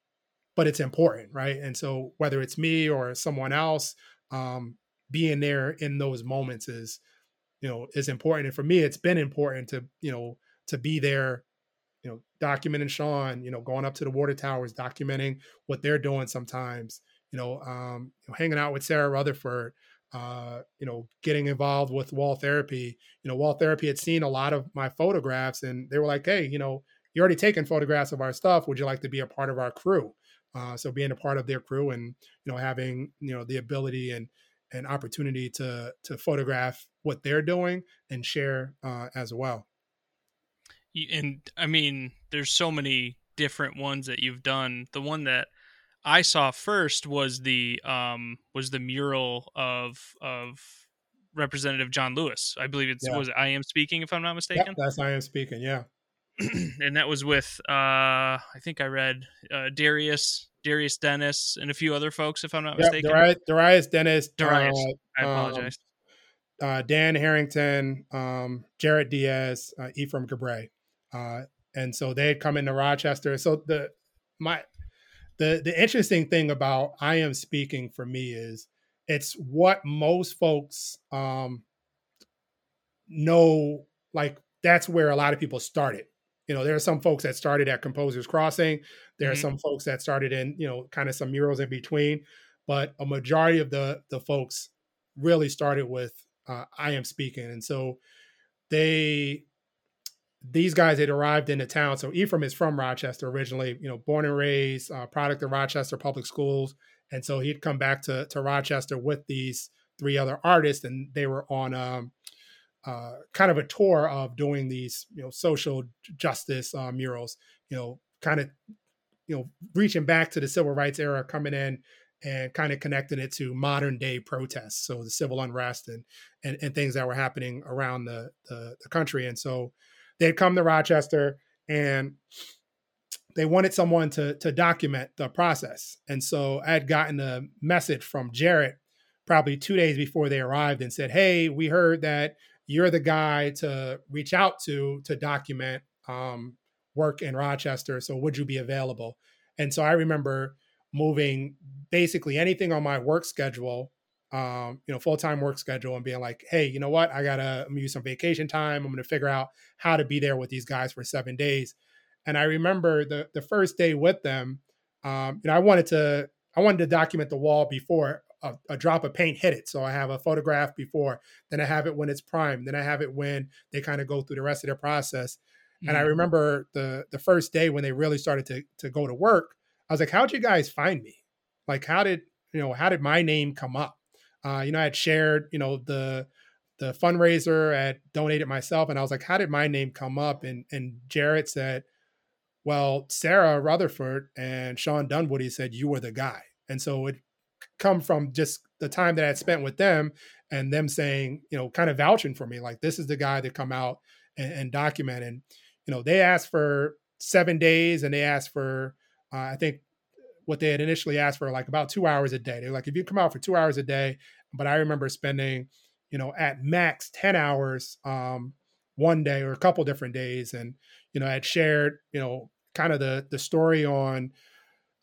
[SPEAKER 2] but it's important, right? And so whether it's me or someone else, um, being there in those moments is, you know, is important. And for me, it's been important to, you know, to be there, you know, documenting Shawn, you know, going up to the water towers, documenting what they're doing sometimes, you know, um, you know hanging out with Sarah Rutherford, uh, you know, getting involved with wall therapy. You know, wall therapy had seen a lot of my photographs and they were like, hey, you know, you're already taking photographs of our stuff. Would you like to be a part of our crew? Uh, so being a part of their crew and you know having you know the ability and and opportunity to to photograph what they're doing and share uh, as well.
[SPEAKER 1] And I mean, there's so many different ones that you've done. The one that I saw first was the um was the mural of of Representative John Lewis. I believe it's yeah. was it I am speaking if I'm not mistaken.
[SPEAKER 2] Yep, that's I am speaking. Yeah. <clears throat>
[SPEAKER 1] and that was with uh I think I read uh Darius Darius Dennis and a few other folks if I'm not yep, mistaken.
[SPEAKER 2] Darius, Darius Dennis.
[SPEAKER 1] Darius. Uh, I um, apologize.
[SPEAKER 2] Um, uh, Dan Harrington, um, Jarrett Diaz, uh, Ephraim Gabray. Uh, and so they had come into Rochester. So the my the the interesting thing about I am speaking for me is it's what most folks um know like that's where a lot of people started you know, there are some folks that started at Composers Crossing. There mm-hmm. are some folks that started in, you know, kind of some murals in between. But a majority of the the folks really started with uh, I am speaking, and so they these guys had arrived into town. So Ephraim is from Rochester originally, you know, born and raised, uh, product of Rochester Public Schools, and so he'd come back to to Rochester with these three other artists, and they were on um, uh, kind of a tour of doing these, you know, social justice uh, murals. You know, kind of, you know, reaching back to the civil rights era, coming in and kind of connecting it to modern day protests, so the civil unrest and and, and things that were happening around the, the the country. And so they had come to Rochester and they wanted someone to to document the process. And so I had gotten a message from Jarrett probably two days before they arrived and said, "Hey, we heard that you're the guy to reach out to to document um, work in Rochester. So would you be available? And so I remember moving basically anything on my work schedule, um, you know, full time work schedule, and being like, hey, you know what? I gotta I'm gonna use some vacation time. I'm gonna figure out how to be there with these guys for seven days. And I remember the the first day with them, um, you know, I wanted to I wanted to document the wall before a, a, drop of paint hit it. So I have a photograph before, then I have it when it's primed, then I have it when they kind of go through the rest of their process. Mm-hmm. And I mm-hmm. remember the the first day when they really started to to go to work, I was like, "How'd you guys find me? Like, how did you know? How did my name come up? Uh, you know, I had shared, you know, the the fundraiser, I had donated myself, and I was like, "How did my name come up?" And and Jarrett said, "Well, Sarah Rutherford and Shawn Dunwoody said you were the guy." And so it come from just the time that I had spent with them and them saying, you know, kind of vouching for me, like this is the guy that come out and, and document. And, you know, they asked for seven days and they asked for, uh, I think what they had initially asked for, like about two hours a day. They're like, if you come out for two hours a day, but I remember spending, you know, at max 10 hours um, one day or a couple different days. And, you know, I had shared, you know, kind of the, the story on,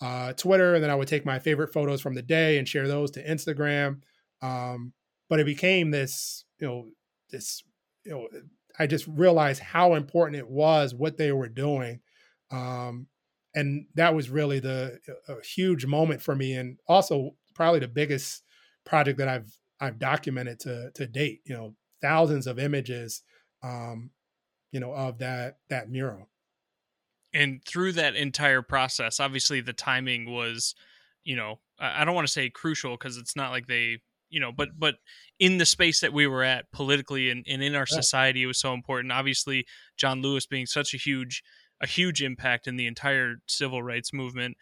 [SPEAKER 2] uh, Twitter, and then I would take my favorite photos from the day and share those to Instagram. Um, but it became this, you know, this, you know, I just realized how important it was what they were doing, um, and that was really the a huge moment for me, and also probably the biggest project that I've I've documented to to date. You know, thousands of images, um, you know, of that that mural
[SPEAKER 1] and through that entire process obviously the timing was you know i don't want to say crucial because it's not like they you know but but in the space that we were at politically and, and in our yeah. society it was so important obviously john lewis being such a huge a huge impact in the entire civil rights movement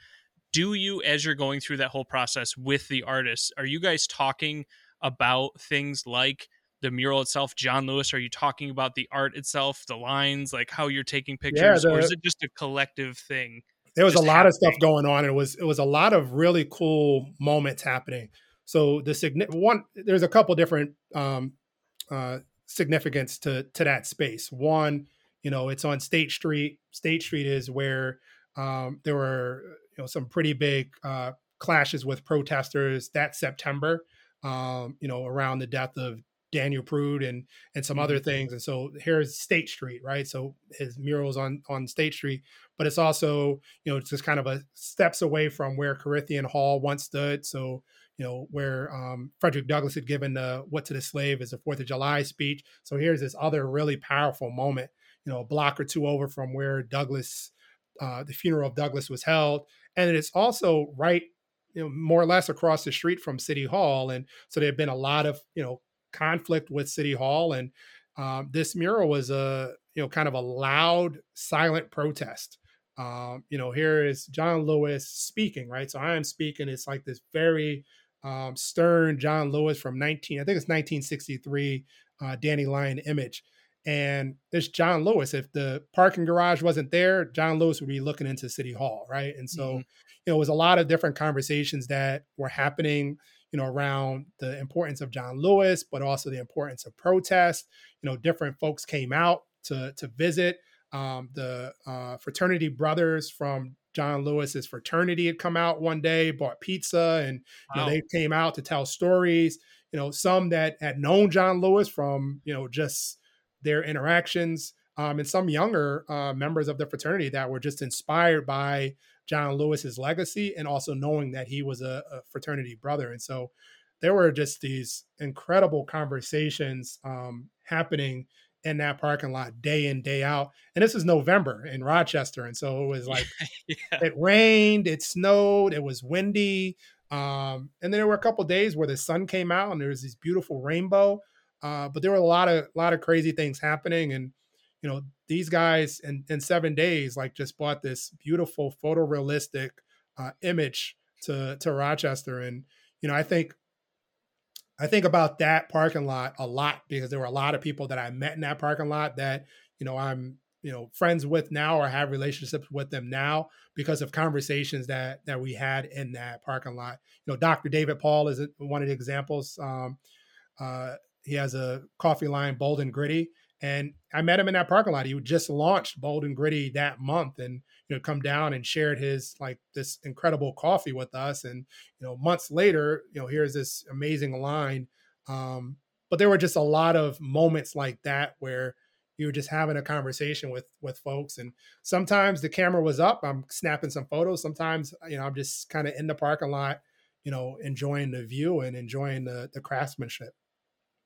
[SPEAKER 1] do you as you're going through that whole process with the artists are you guys talking about things like the mural itself, John Lewis? Are you talking about the art itself, the lines, like how you're taking pictures, yeah, the, or is it just a collective thing?
[SPEAKER 2] There was a lot happening? of stuff going on. It was it was a lot of really cool moments happening. So the significant one, there's a couple different um, uh, significance to to that space. One, you know, it's on State Street. State Street is where um, there were you know some pretty big uh, clashes with protesters that September. Um, you know, around the death of Daniel Prude and and some other mm-hmm. things. And so here's State Street, right? So his murals on on State Street, but it's also you know it's just kind of a steps away from where Corinthian Hall once stood. So you know where um, Frederick Douglass had given the "What to the Slave" as a Fourth of July speech. So here's this other really powerful moment, you know, a block or two over from where Douglass, uh, the funeral of Douglass was held, and it's also right you know more or less across the street from city hall and so there have been a lot of you know conflict with City Hall, and um, this mural was a you know kind of a loud, silent protest. Um, you know, here is John Lewis speaking, right? So I am speaking. It's like this very um, stern John Lewis from 19, I think it's 1963, uh, Danny Lyon image. And this John Lewis, if the parking garage wasn't there, John Lewis would be looking into City Hall, right? And so, mm-hmm. you know, it was a lot of different conversations that were happening you know, around the importance of John Lewis, but also the importance of protest. You know, different folks came out to to visit. Um, the uh, fraternity brothers from John Lewis's fraternity had come out one day, bought pizza, and wow. you know, they came out to tell stories. You know, some that had known John Lewis from you know just their interactions, um, and some younger uh, members of the fraternity that were just inspired by John Lewis's legacy and also knowing that he was a, a fraternity brother. And so there were just these incredible conversations um, happening in that parking lot day in day out and this is november in rochester and so it was <laughs> like yeah. it rained it snowed it was windy um, and then there were a couple days where the sun came out and there was this beautiful rainbow uh, but there were a lot of a lot of crazy things happening and you know these guys in, in seven days like just bought this beautiful photorealistic uh, image to to rochester. And you know i think i think about that parking lot a lot because there were a lot of people that i met in that parking lot that you know i'm you know friends with now or have relationships with them now because of conversations that that we had in that parking lot. You know dr david paul is one of the examples. Um, uh, he has a coffee line bold and gritty and I met him in that parking lot. He just launched Bold and Gritty that month, and you know, come down and shared his like this incredible coffee with us. And you know, months later, you know, here's this amazing line. Um, but there were just a lot of moments like that where you were just having a conversation with with folks. And sometimes the camera was up, I'm snapping some photos. Sometimes you know, I'm just kind of in the parking lot, you know, enjoying the view and enjoying the the craftsmanship.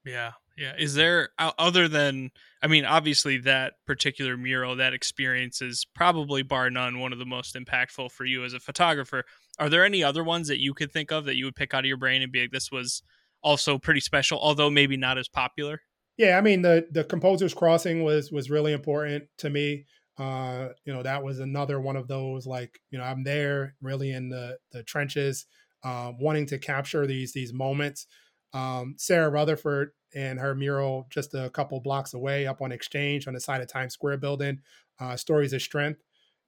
[SPEAKER 1] Yeah, yeah. Is there other than I mean, obviously that particular mural, that experience is probably bar none one of the most impactful for you as a photographer. Are there any other ones that you could think of that you would pick out of your brain and be like, this was also pretty special, although maybe not as popular?
[SPEAKER 2] Yeah, I mean the the composers crossing was was really important to me. Uh, you know, that was another one of those like, you know, I'm there really in the the trenches, uh, wanting to capture these these moments. Um, Sarah Rutherford and her mural just a couple blocks away up on Exchange on the side of Times Square building, uh, Stories of Strength,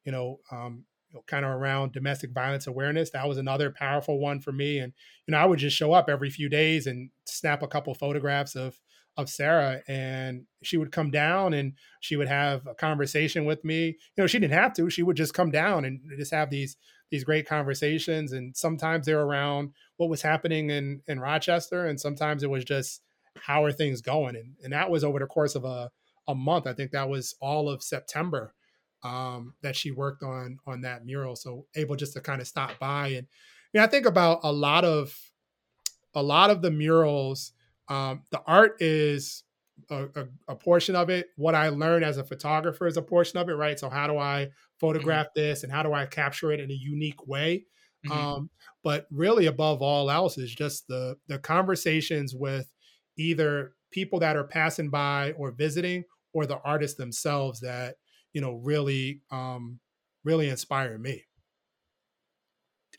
[SPEAKER 2] you know, um, you know, kind of around domestic violence awareness. That was another powerful one for me. And, you know, I would just show up every few days and snap a couple photographs of, of Sarah and she would come down and she would have a conversation with me. You know, she didn't have to, she would just come down and just have these these great conversations and sometimes they're around what was happening in in Rochester and sometimes it was just how are things going and and that was over the course of a a month. I think that was all of September um, that she worked on on that mural. So able just to kind of stop by and you know, I think about a lot of a lot of the murals. Um, the art is a, a, a, portion of it. What I learned as a photographer is a portion of it, right? So how do I mm-hmm. photograph this and how do I capture it in a unique way? Mm-hmm. Um, but really, above all else, is just the the conversations with either people that are passing by or visiting, or the artists themselves that you know really um, really inspire me.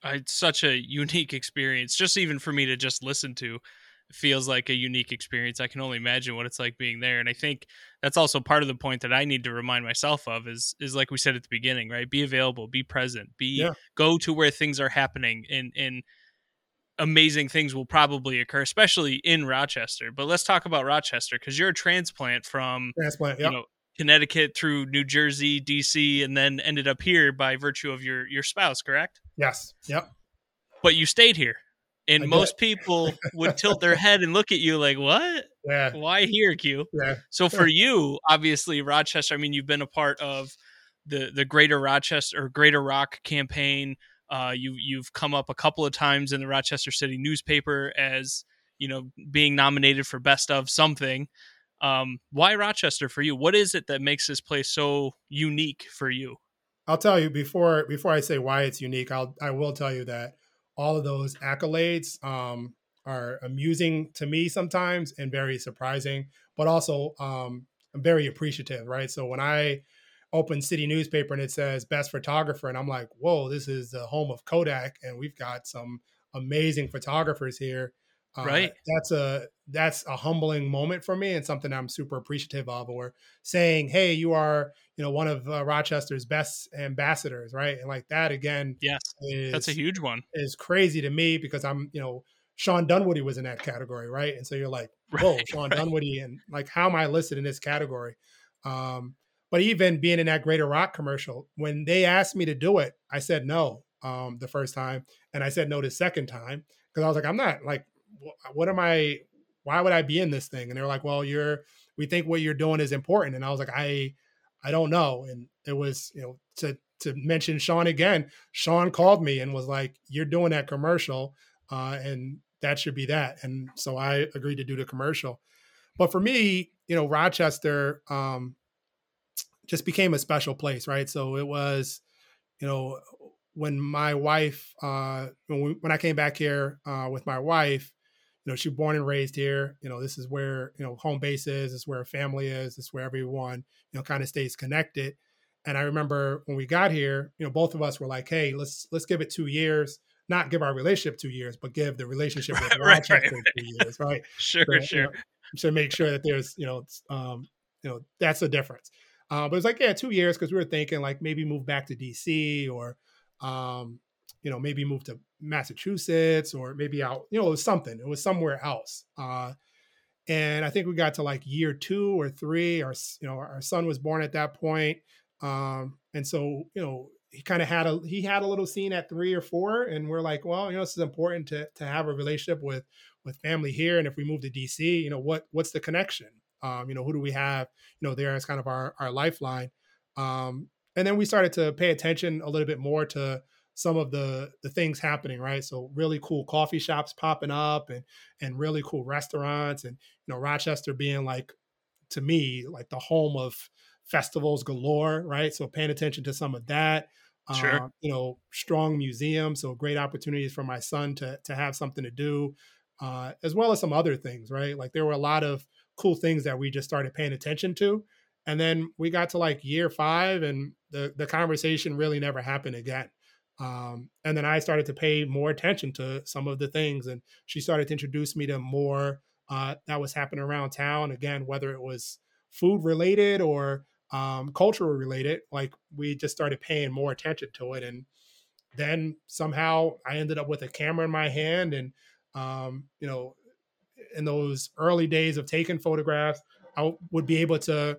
[SPEAKER 1] It's such a unique experience, just even for me to just listen to feels like a unique experience. I can only imagine what it's like being there. And I think that's also part of the point that I need to remind myself of is is like we said at the beginning, right? Be available, be present, be yeah. go to where things are happening and and amazing things will probably occur, especially in Rochester. But let's talk about Rochester because you're a transplant from
[SPEAKER 2] transplant, yep. you know
[SPEAKER 1] Connecticut through New Jersey, DC, and then ended up here by virtue of your your spouse, correct?
[SPEAKER 2] Yes. Yep.
[SPEAKER 1] But you stayed here. And most people would tilt their head and look at you like, "What?
[SPEAKER 2] Yeah.
[SPEAKER 1] Why here, Q?"
[SPEAKER 2] Yeah.
[SPEAKER 1] So for you, obviously Rochester, I mean, you've been a part of the the Greater Rochester or Greater Rock campaign. Uh, you you've come up a couple of times in the Rochester City newspaper as you know being nominated for best of something. Um, why Rochester for you? What is it that makes this place so unique for you?
[SPEAKER 2] I'll tell you before before I say why it's unique. I'll I will tell you that all of those accolades um, are amusing to me sometimes and very surprising, but also um, I'm very appreciative. Right. So when I open city newspaper and it says best photographer, and I'm like, whoa, this is the home of Kodak, and we've got some amazing photographers here
[SPEAKER 1] uh, right.
[SPEAKER 2] That's a that's a humbling moment for me and something I'm super appreciative of. Or saying, "Hey, you are you know one of uh, Rochester's best ambassadors," right? And like that again,
[SPEAKER 1] yes, is, that's a huge one.
[SPEAKER 2] Is crazy to me because I'm you know Shawn Dunwoody was in that category, right? And so you're like, <laughs> "Whoa, right, Shawn right. Dunwoody," and like, how am I listed in this category? Um, but even being in that Greater Rock commercial, when they asked me to do it, I said no um, the first time, and I said no the second time because I was like, I'm not like what am I? Why would I be in this thing? And they're like, well, you're. We think what you're doing is important. And I was like, I, I don't know. And it was, you know, to to mention Shawn again. Shawn called me and was like, you're doing that commercial, uh, and that should be that. And so I agreed to do the commercial. But for me, you know, Rochester um, just became a special place, right? So it was, you know, when my wife, uh, when, we, when I came back here uh, with my wife, you know, she was born and raised here. You know, this is where, you know, home base is, this is where family is, this is where everyone, you know, kind of stays connected. And I remember when we got here, you know, both of us were like, hey, let's let's give it two years, not give our relationship two years, but give the relationship with <laughs> right, Rochester right, right. two years, right? <laughs>
[SPEAKER 1] sure,
[SPEAKER 2] so,
[SPEAKER 1] sure.
[SPEAKER 2] You know, to make sure that there's, you know, um, you know, that's the difference. Uh, but it's like, yeah, two years because we were thinking like maybe move back to DC or um, you know, maybe move to Massachusetts or maybe out, you know, it was something. It was somewhere else. Uh, and I think we got to like year two or three. Our, you know, our son was born at that point. Um, and so, you know, he kind of had a he had a little scene at three or four, and we're like, well, you know, this is important to to have a relationship with with family here. And if we move to DC, you know, what what's the connection? Um, you know, who do we have? You know, there as kind of our our lifeline. Um, and then we started to pay attention a little bit more to some of the the things happening right? So really cool coffee shops popping up and and really cool restaurants and you know rochester being like to me like the home of festivals galore right? So paying attention to some of that
[SPEAKER 1] sure.
[SPEAKER 2] Uh, you know strong museum so great opportunities for my son to to have something to do uh, as well as some other things right? Like there were a lot of cool things that we just started paying attention to and then we got to like year five and the the conversation really never happened again um, and then I started to pay more attention to some of the things, and she started to introduce me to more uh, that was happening around town. Again, whether it was food related or um, cultural related, like we just started paying more attention to it. And then somehow I ended up with a camera in my hand, and um, you know, in those early days of taking photographs, I would be able to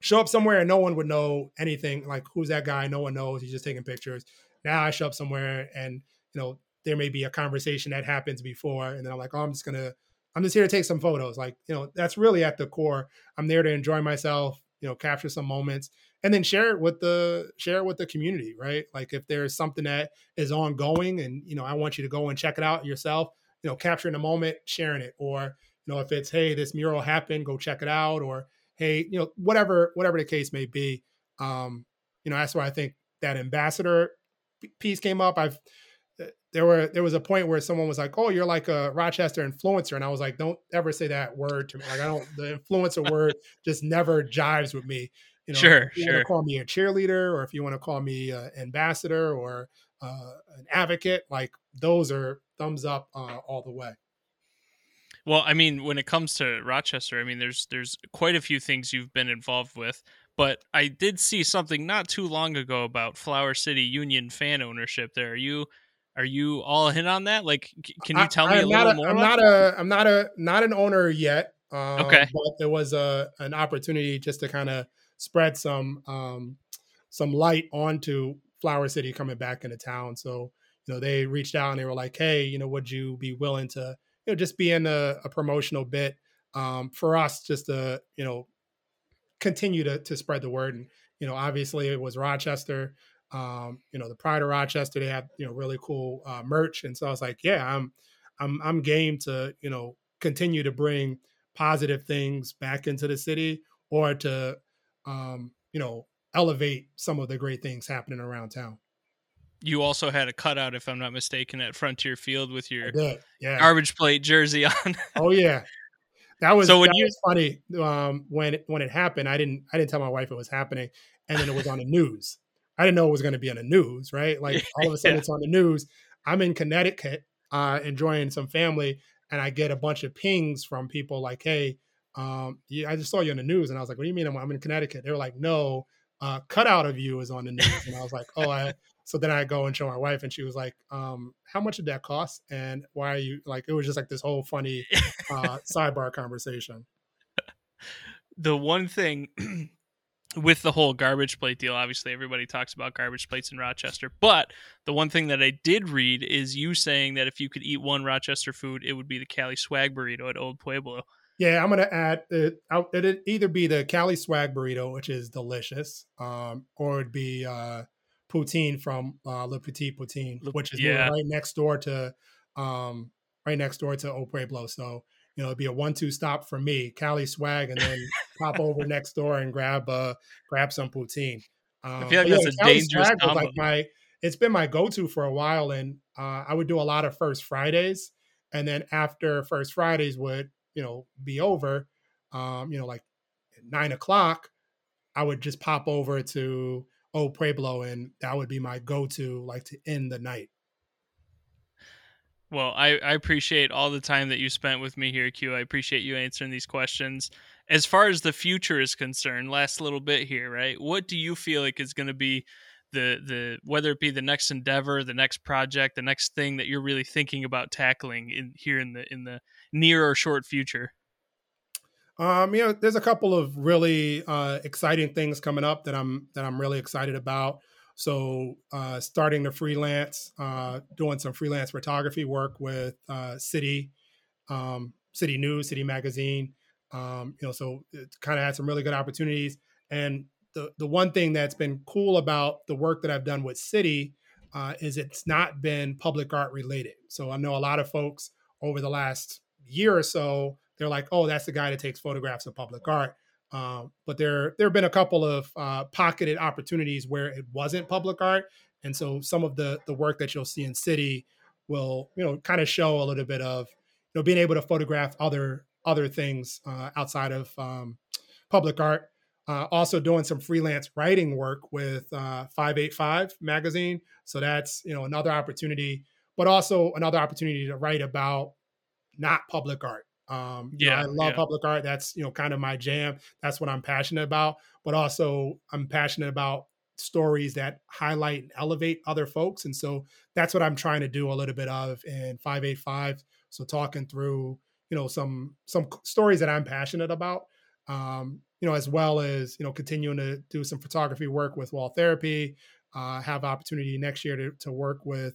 [SPEAKER 2] show up somewhere and no one would know anything like who's that guy no one knows he's just taking pictures now I show up somewhere and you know there may be a conversation that happens before, and then I'm like, oh, I'm just gonna, I'm just here to take some photos. Like you know, that's really at the core. I'm there to enjoy myself, you know, capture some moments, and then share it with the share it with the community, right? Like if there's something that is ongoing, and you know, I want you to go and check it out yourself. You know, capturing a moment, sharing it, or you know, if it's hey, this mural happened, go check it out, or hey, you know, whatever whatever the case may be. Um, you know, that's why I think that ambassador piece came up, I've uh, there were there was a point where someone was like, "Oh, you're like a Rochester influencer," and I was like, "Don't ever say that word to me. Like, I don't. The influencer <laughs> word just never jives with me. You know,
[SPEAKER 1] sure,
[SPEAKER 2] if you
[SPEAKER 1] sure.
[SPEAKER 2] want to call me a cheerleader, or if you want to call me an ambassador or uh, an advocate, like those are thumbs up uh, all the way.
[SPEAKER 1] Well, I mean, when it comes to Rochester, I mean, there's there's quite a few things you've been involved with but I did see something not too long ago about Flower City Union fan ownership. There, are you are you all in on that? Like, can you tell I, me a little
[SPEAKER 2] a,
[SPEAKER 1] more?
[SPEAKER 2] I'm not a I'm not a not an owner yet.
[SPEAKER 1] Um, okay,
[SPEAKER 2] but there was a an opportunity just to kind of spread some um, some light onto Flower City coming back into town. So you know they reached out and they were like, hey, you know, would you be willing to you know just be in a, a promotional bit um, for us just to you know continue to to spread the word and you know obviously it was Rochester. Um, you know the Pride of Rochester they have you know really cool uh, merch and so I was like yeah I'm I'm I'm game to you know continue to bring positive things back into the city or to um, you know elevate some of the great things happening around town.
[SPEAKER 1] You also had a cutout, if I'm not mistaken, at Frontier Field with your
[SPEAKER 2] yeah.
[SPEAKER 1] garbage plate jersey <laughs> on.
[SPEAKER 2] oh yeah, that was so when you was funny um, when when it happened. I didn't I didn't tell my wife it was happening, and then it was on the news. I didn't know it was going to be on the news, right? Like <laughs> all of a sudden yeah. it's on the news. I'm in Connecticut, uh, enjoying some family, and I get a bunch of pings from people like, "Hey, um, yeah, I just saw you on the news," and I was like, "What do you mean I'm, I'm in Connecticut?" They were like, "No, uh, cutout of you is on the news," and I was like, "Oh, I." So then I go and show my wife, and she was like, um, "How much did that cost? And why are you like?" It was just like this whole funny uh, <laughs> sidebar conversation.
[SPEAKER 1] The one thing <clears throat> with the whole garbage plate deal, obviously everybody talks about garbage plates in Rochester, but the one thing that I did read is you saying that if you could eat one Rochester food, it would be the Cali Swag burrito at Old Pueblo.
[SPEAKER 2] Yeah, I'm gonna add it. It'd either be the Cali Swag burrito, which is delicious, um, or it'd be uh, poutine from uh, Le Petit Poutine, which is yeah. right next door to um, right next door to Old Pueblo. So you know, it'd be a one-two stop for me, Cali swag, and then pop over <laughs> next door and grab uh grab some poutine.
[SPEAKER 1] Um, I feel like that's yeah, a Cali dangerous combo. Like
[SPEAKER 2] my, it's been my go-to for a while, and uh, I would do a lot of First Fridays, and then after First Fridays would you know be over, um, you know, like nine o'clock, I would just pop over to Old Pueblo, and that would be my go-to, like to end the night.
[SPEAKER 1] Well, I, I appreciate all the time that you spent with me here, Q. I appreciate you answering these questions. As far as the future is concerned, last little bit here, right? What do you feel like is going to be the the whether it be the next endeavor, the next project, the next thing that you're really thinking about tackling in here in the in the near or short future?
[SPEAKER 2] Um, you know, there's a couple of really uh, exciting things coming up that I'm that I'm really excited about. So, uh, starting to freelance, uh, doing some freelance photography work with uh, City, um, City News, City Magazine. Um, you know, so kind of had some really good opportunities. And the the one thing that's been cool about the work that I've done with City uh, is it's not been public art related. So I know a lot of folks over the last year or so, they're like, "Oh, that's the guy that takes photographs of public art." Um, but there there have been a couple of uh, pocketed opportunities where it wasn't public art, and so some of the the work that you'll see in city will you know kind of show a little bit of you know being able to photograph other other things uh, outside of um, public art. Uh, also doing some freelance writing work with uh, 585 magazine, so that's you know another opportunity, but also another opportunity to write about not public art. Um, yeah, know, I love yeah. public art. That's you know kind of my jam. That's what I'm passionate about. But also, I'm passionate about stories that highlight and elevate other folks, and so that's what I'm trying to do a little bit of in 585. So talking through you know some some stories that I'm passionate about. Um, you know, as well as you know continuing to do some photography work with Wall Therapy. Uh, have opportunity next year to, to work with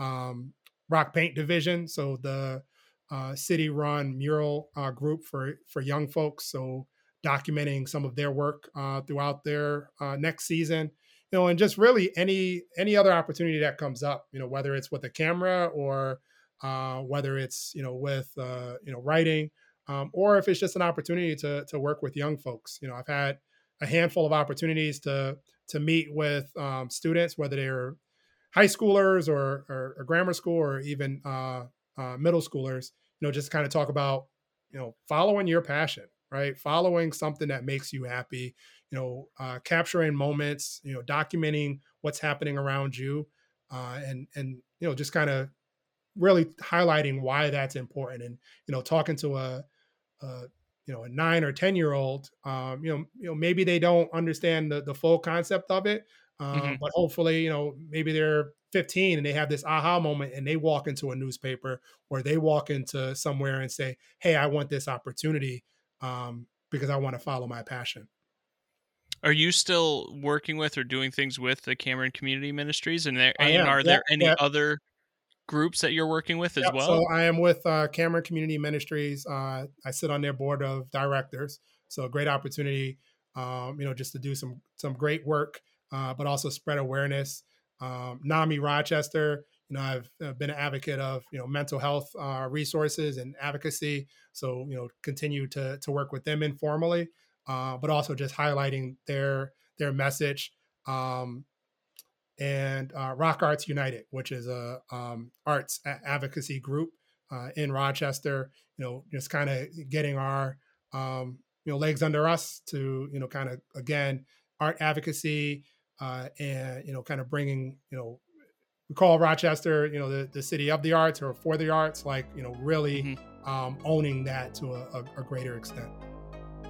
[SPEAKER 2] um, ROC Paint Division. So the uh, city run mural uh, group for for young folks. So documenting some of their work uh, throughout their uh, next season, you know, and just really any any other opportunity that comes up, you know, whether it's with a camera or uh, whether it's you know with uh, you know writing, um, or if it's just an opportunity to to work with young folks. You know, I've had a handful of opportunities to to meet with um, students, whether they're high schoolers or, or, or grammar school or even uh, uh, middle schoolers, you know, just kind of talk about, you know, following your passion, right? Following something that makes you happy, you know, uh, capturing moments, you know, documenting what's happening around you, uh, and and you know, just kind of really highlighting why that's important, and you know, talking to a, a you know a nine or ten year old, um, you know, you know, maybe they don't understand the the full concept of it, um, mm-hmm. but hopefully, you know, maybe they're 15 and they have this aha moment and they walk into a newspaper or they walk into somewhere and say, Hey, I want this opportunity um, because I want to follow my passion.
[SPEAKER 1] Are you still working with or doing things with the Cameron Community Ministries? And there and are there any other groups that you're working with as well?
[SPEAKER 2] So I am with uh, Cameron Community Ministries. Uh, I sit on their board of directors. So a great opportunity, um, you know, just to do some some great work, uh, but also spread awareness. Um, NAMI Rochester, you know, I've been an advocate of you know mental health uh, resources and advocacy. So you know, continue to to work with them informally uh, but also just highlighting their their message. Um, and uh, Rock Arts United, which is a um, arts a- advocacy group uh, in Rochester, you know, just kind of getting our um, you know legs under us to you know kind of again art advocacy uh, and you know kind of bringing you know we call Rochester you know the, the city of the arts or for the arts like you know really mm-hmm. um, owning that to a, a, a greater extent.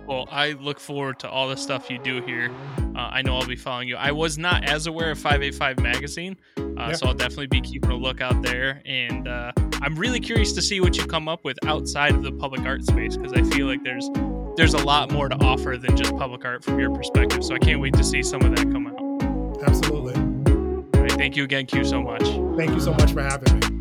[SPEAKER 1] Well, I look forward to all the stuff you do here. Uh, I know I'll be following you. I was not as aware of 585 Magazine, uh, yeah. so I'll definitely be keeping a lookout there. And uh, I'm really curious to see what you come up with outside of the public art space because I feel like there's there's a lot more to offer than just public art from your perspective. So I can't wait to see some of that come out.
[SPEAKER 2] Absolutely.
[SPEAKER 1] All right, thank you again, Q, so much.
[SPEAKER 2] Thank you so much for having me.